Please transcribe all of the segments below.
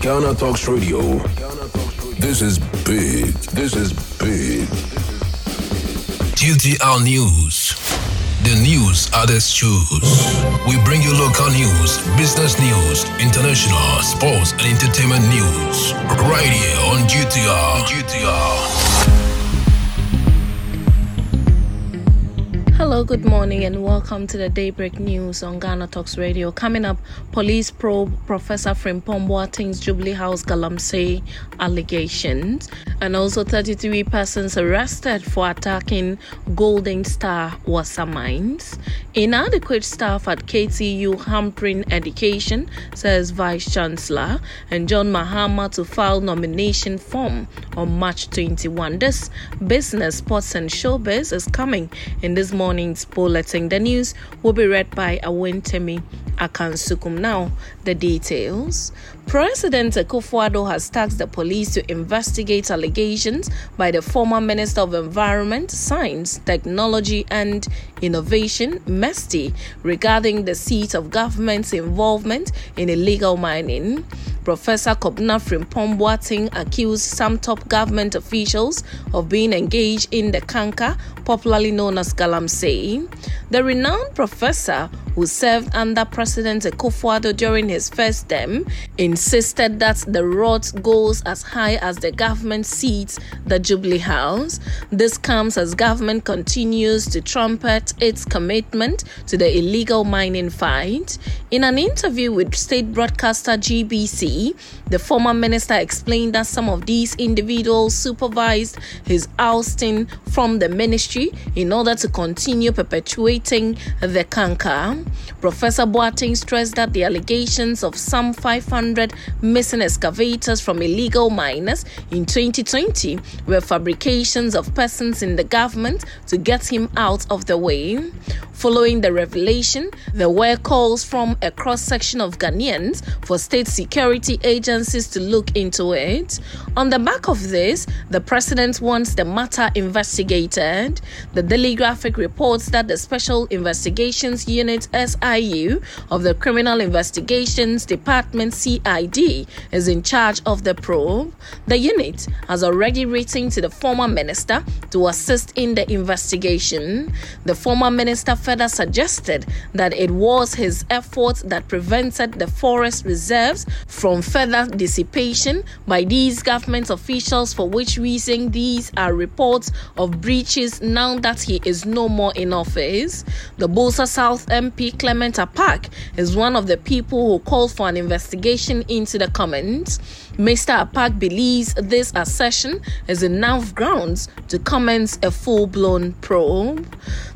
Ghana Talks Radio. This is big. This is big. GTR News. The news others choose. We bring you local news, business news, international, sports, and entertainment news. Right here on GTR. GTR. Hello, good morning, and welcome to the Daybreak News on Ghana Talks Radio. Coming up, police probe Professor Frimpong Boateng's Jubilee House Galamsey allegations, and also 33 persons arrested for attacking Golden Star Wassa mines. Inadequate staff at KTU hampering education, says Vice Chancellor, and John Mahama to file nomination form on March 21. This business, sports, and showbiz is coming in this morning morning's bulletin. The news will be read by Awentemi Akansukum. Now, the details. President Akufo-Addo has tasked the police to investigate allegations by the former Minister of Environment, Science, Technology and Innovation, MESTI, regarding the seat of government's involvement in illegal mining. Professor Kobna Frimpong accused some top government officials of being engaged in the kanka, popularly known as galamsey. The renowned professor, who served under President Akufo-Addo during his first term, insisted that the rot goes as high as the government seats the Jubilee House. This comes as government continues to trumpet its commitment to the illegal mining fight. In an interview with state broadcaster GBC, the former minister explained that some of these individuals supervised his ousting from the ministry in order to continue perpetuating the canker. Professor Boateng stressed that the allegations of some 500 missing excavators from illegal miners in 2020 were fabrications of persons in the government to get him out of the way. Following the revelation, there were calls from a cross section of Ghanaians for state security agencies to look into it. On the back of this, the president wants the matter investigated. The Daily Graphic reports that the Special Investigations Unit SIU of the Criminal Investigations Department CID is in charge of the probe. The unit has already written to the former minister to assist in the investigation. The former minister further suggested that it was his efforts that prevented the forest reserves from further dissipation by these government officials, for which reason these are reports of breaches now that he is no more in office. The Builsa South MP Clement Apaak is one of the people who called for an investigation into the comments. Mr. Apaak believes this assertion is enough grounds to commence a full blown probe.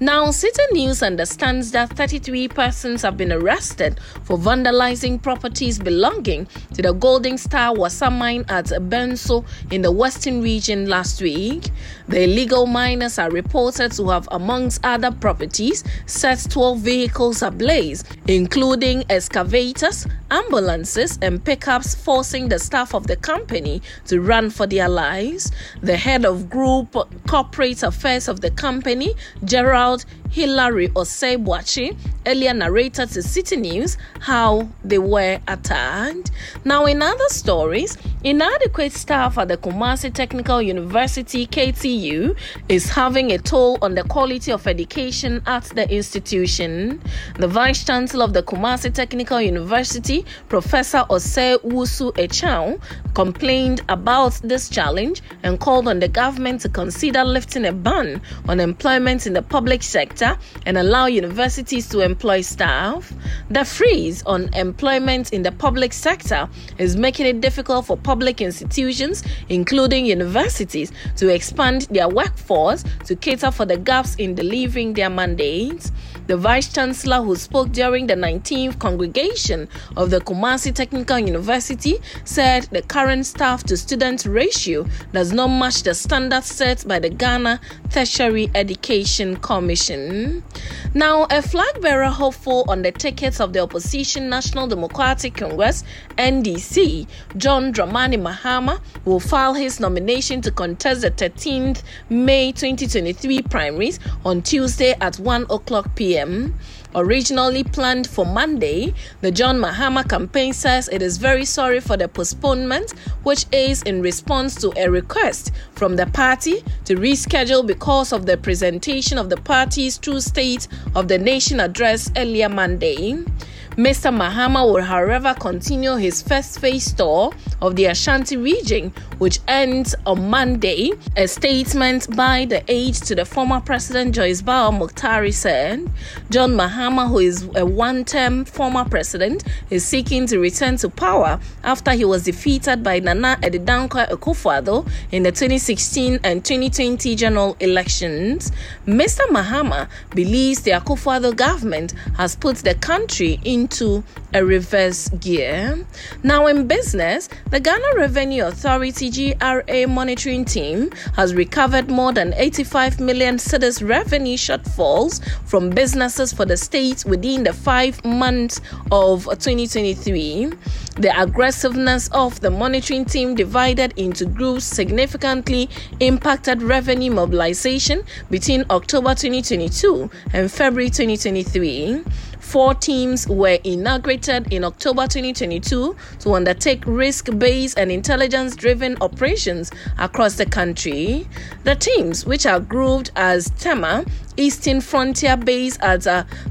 Now, City News understands that 33 persons have been arrested for vandalizing properties belonging to the Golden Star Wassa mine at Benso in the western region last week. The illegal miners are reported to have, amongst other properties, set 12 vehicles ablaze, including excavators, ambulances, and pickups, forcing the staff of the company to run for their lives. The head of Group Corporate Affairs of the company, Gerald Hilary Osei earlier narrated to City News how they were attacked. Now, in other stories, inadequate staff at the Kumasi Technical University KTU is having a toll on the quality of education at the institution. The Vice Chancellor of the Kumasi Technical University, Professor Osei Wusu Achaw, complained about this challenge and called on the government to consider lifting a ban on employment in the public public and allow universities to employ staff. The freeze on employment in the public sector is making it difficult for public institutions, including universities, to expand their workforce to cater for the gaps in delivering their mandates. The Vice Chancellor, who spoke during the 19th congregation of the Kumasi Technical University, said the current staff to student ratio does not match the standards set by the Ghana Tertiary Education Commission. Now, a flag bearer hopeful on the tickets of the opposition National Democratic Congress NDC, John Dramani Mahama, will file his nomination to contest the 13th May 2023 primaries on Tuesday at 1 o'clock p.m. Originally planned for Monday, the John Mahama campaign says it is very sorry for the postponement, which is in response to a request from the party to reschedule because of the presentation of the party's True State of the Nation address earlier Monday. Mr. Mahama will, however, continue his first phase tour of the Ashanti region, which ends on Monday. A statement by the aide to the former President Joyce Bawah Mogtari said John Mahama, who is a one term former president, is seeking to return to power after he was defeated by Nana Dankwa Akufo-Addo in the 2016 and 2020 general elections. Mr. Mahama believes the Akufo-Addo government has put the country into a reverse gear. Now, in business, the Ghana Revenue Authority GRA monitoring team has recovered more than 85 million cedis revenue shortfalls from businesses for the state within the five months of 2023. The aggressiveness of the monitoring team divided into groups significantly impacted revenue mobilization between October 2022 and February 2023. Four teams were inaugurated in October 2022 to undertake risk based and intelligence driven operations across the country. The teams, which are grouped as TEMA, Eastern Frontier Base at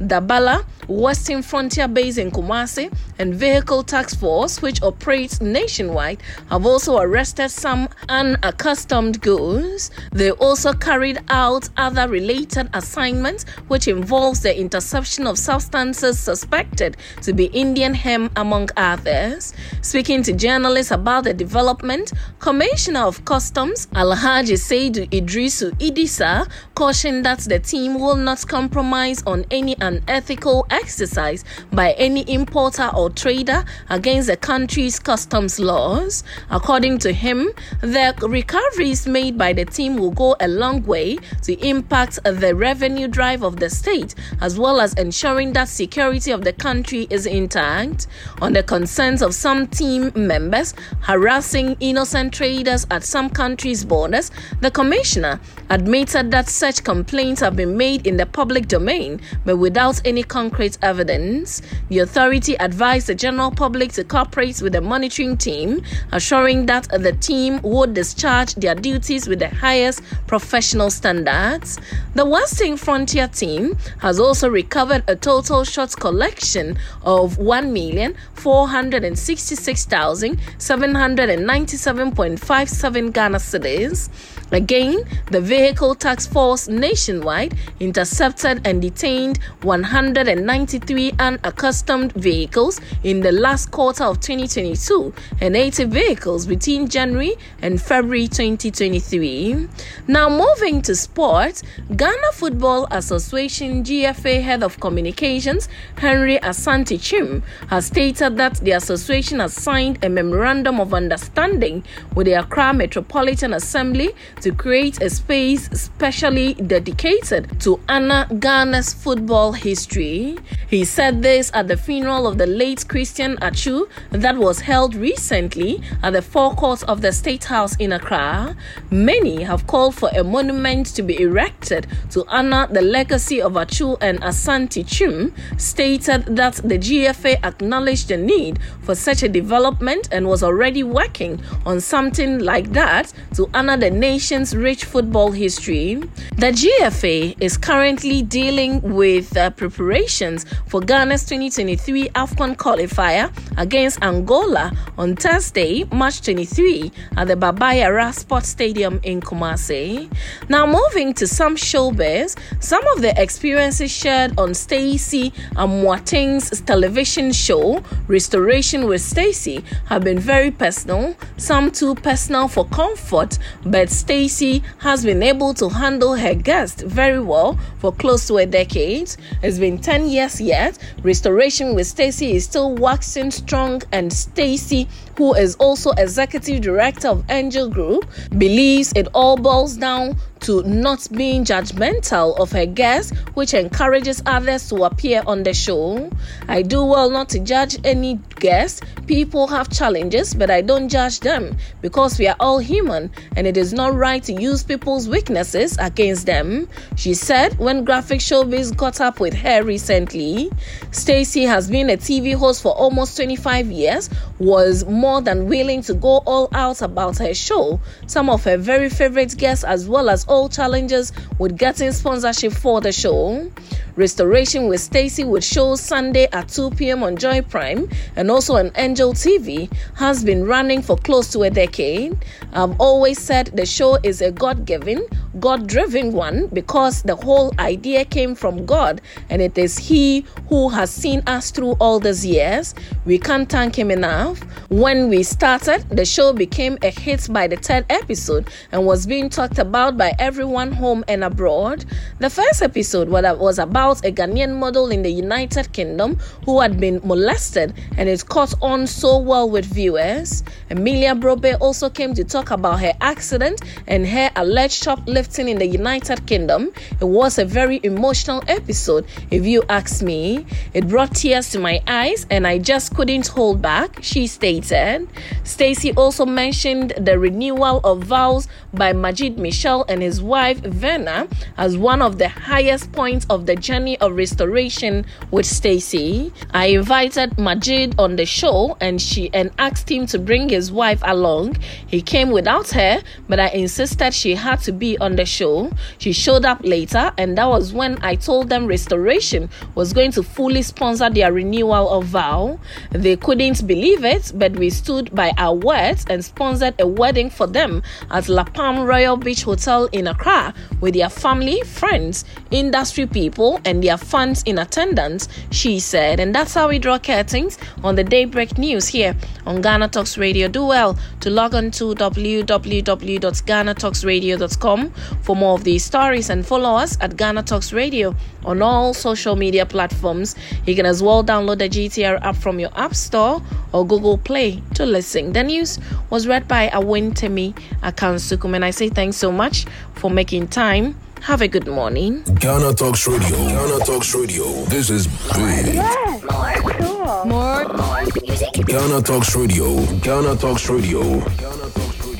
Dabala, Western Frontier Base in Kumasi, and Vehicle Task Force, which operates nationwide, have also arrested some unaccustomed goods. They also carried out other related assignments, which involves the interception of substances suspected to be Indian hemp, among others. Speaking to journalists about the development, Commissioner of Customs Alhaji Seidu Idrisu Idisa cautioned that the team will not compromise on any unethical exercise by any importer or trader against the country's customs laws. According to him, the recoveries made by the team will go a long way to impact the revenue drive of the state as well as ensuring that security of the country is intact. On the concerns of some team members harassing innocent traders at some countries' borders, the commissioner admitted that such complaints have been made in the public domain but without any concrete evidence. The authority advised the general public to cooperate with the monitoring team, assuring that the team would discharge their duties with the highest professional standards. The Western Frontier team has also recovered a total shot collection of 1,466,797.57 Ghana cedis. Again, the Vehicle Task Force nationwide intercepted and detained 193 unaccustomed vehicles in the last quarter of 2022 and 80 vehicles between January and February 2023. Now, moving to sport, Ghana Football Association GFA Head of Communications Henry Asante Twum has stated that the association has signed a memorandum of understanding with the Accra Metropolitan Assembly to create a space specially dedicated to honor Ghana's football history. He said this at the funeral of the late Christian Atsu that was held recently at the forecourt of the State House in Accra. Many have called for a monument to be erected to honor the legacy of Atsu and Asante Twum, stated that the GFA acknowledged the need for such a development and was already working on something like that to honor the nation nation's rich football history, the GFA is currently dealing with uh, preparations for Ghana's 2023 AFCON qualifier against Angola on Thursday, March 23 at the Baba Yara Sports Stadium in Kumasi. Now, moving to some showbiz, some of the experiences shared on Stacey Amoateng's television show, Restoration with Stacey, have been very personal, some too personal for comfort, but Stacey Stacey has been able to handle her guests very well for close to a decade. It's been 10 years yet. Restoration with Stacey is still waxing strong, and Stacey who is also executive director of Angel Group, believes it all boils down to not being judgmental of her guests, which encourages others to appear on the show. I do well not to judge any guest. People have challenges, but I don't judge them because we are all human and it is not right to use people's weaknesses against them. She said when Graphic Showbiz got up with her recently. Stacey has been a TV host for almost 25 years, was more than willing to go all out about her show. Some of her very favorite guests, as well as all challenges with getting sponsorship for the show. Restoration with Stacey with shows Sunday at 2 p.m. on Joy Prime and also on Angel TV has been running for close to a decade. I've always said the show is a God given, God driven one because the whole idea came from God and it is He who has seen us through all these years. We can't thank Him enough. When we started, the show became a hit by the third episode and was being talked about by everyone home and abroad. The first episode what was about a Ghanaian model in the United Kingdom who had been molested and it caught on so well with viewers. Emilia Brobbey also came to talk about her accident and her alleged shoplifting in the United Kingdom. It was a very emotional episode, if you ask me. It brought tears to my eyes and I just couldn't hold back, she stated stated. Stacey also mentioned the renewal of vows by Majid Michel and his wife Virna as one of the highest points of the journey of restoration with Stacey. I invited Majid on the show and she and asked him to bring his wife along. He came without her, but I insisted she had to be on the show. She showed up later and that was when I told them restoration was going to fully sponsor their renewal of vow. They couldn't believe it, but we stood by our words and sponsored a wedding for them at La Palm Royal Beach Hotel in Accra with their family, friends, industry people, and their fans in attendance, she said. And that's how we draw curtains on the Daybreak News here on Ghana Talks Radio. Do well to log on to www.ghanatalksradio.com for more of these stories and follow us at Ghana Talks Radio on all social media platforms. You can as well download the GTR app from your App Store or Google Play to listen. The news was read by Awentemi Akansukum, and I say thanks so much for making time. Have a good morning. Ghana Talks Radio. Ghana Talks Radio. This is big. Yes. More. Cool. More. More music. Ghana Talks Radio. Ghana Talks Radio.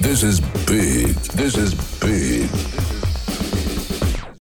This is big. This is big.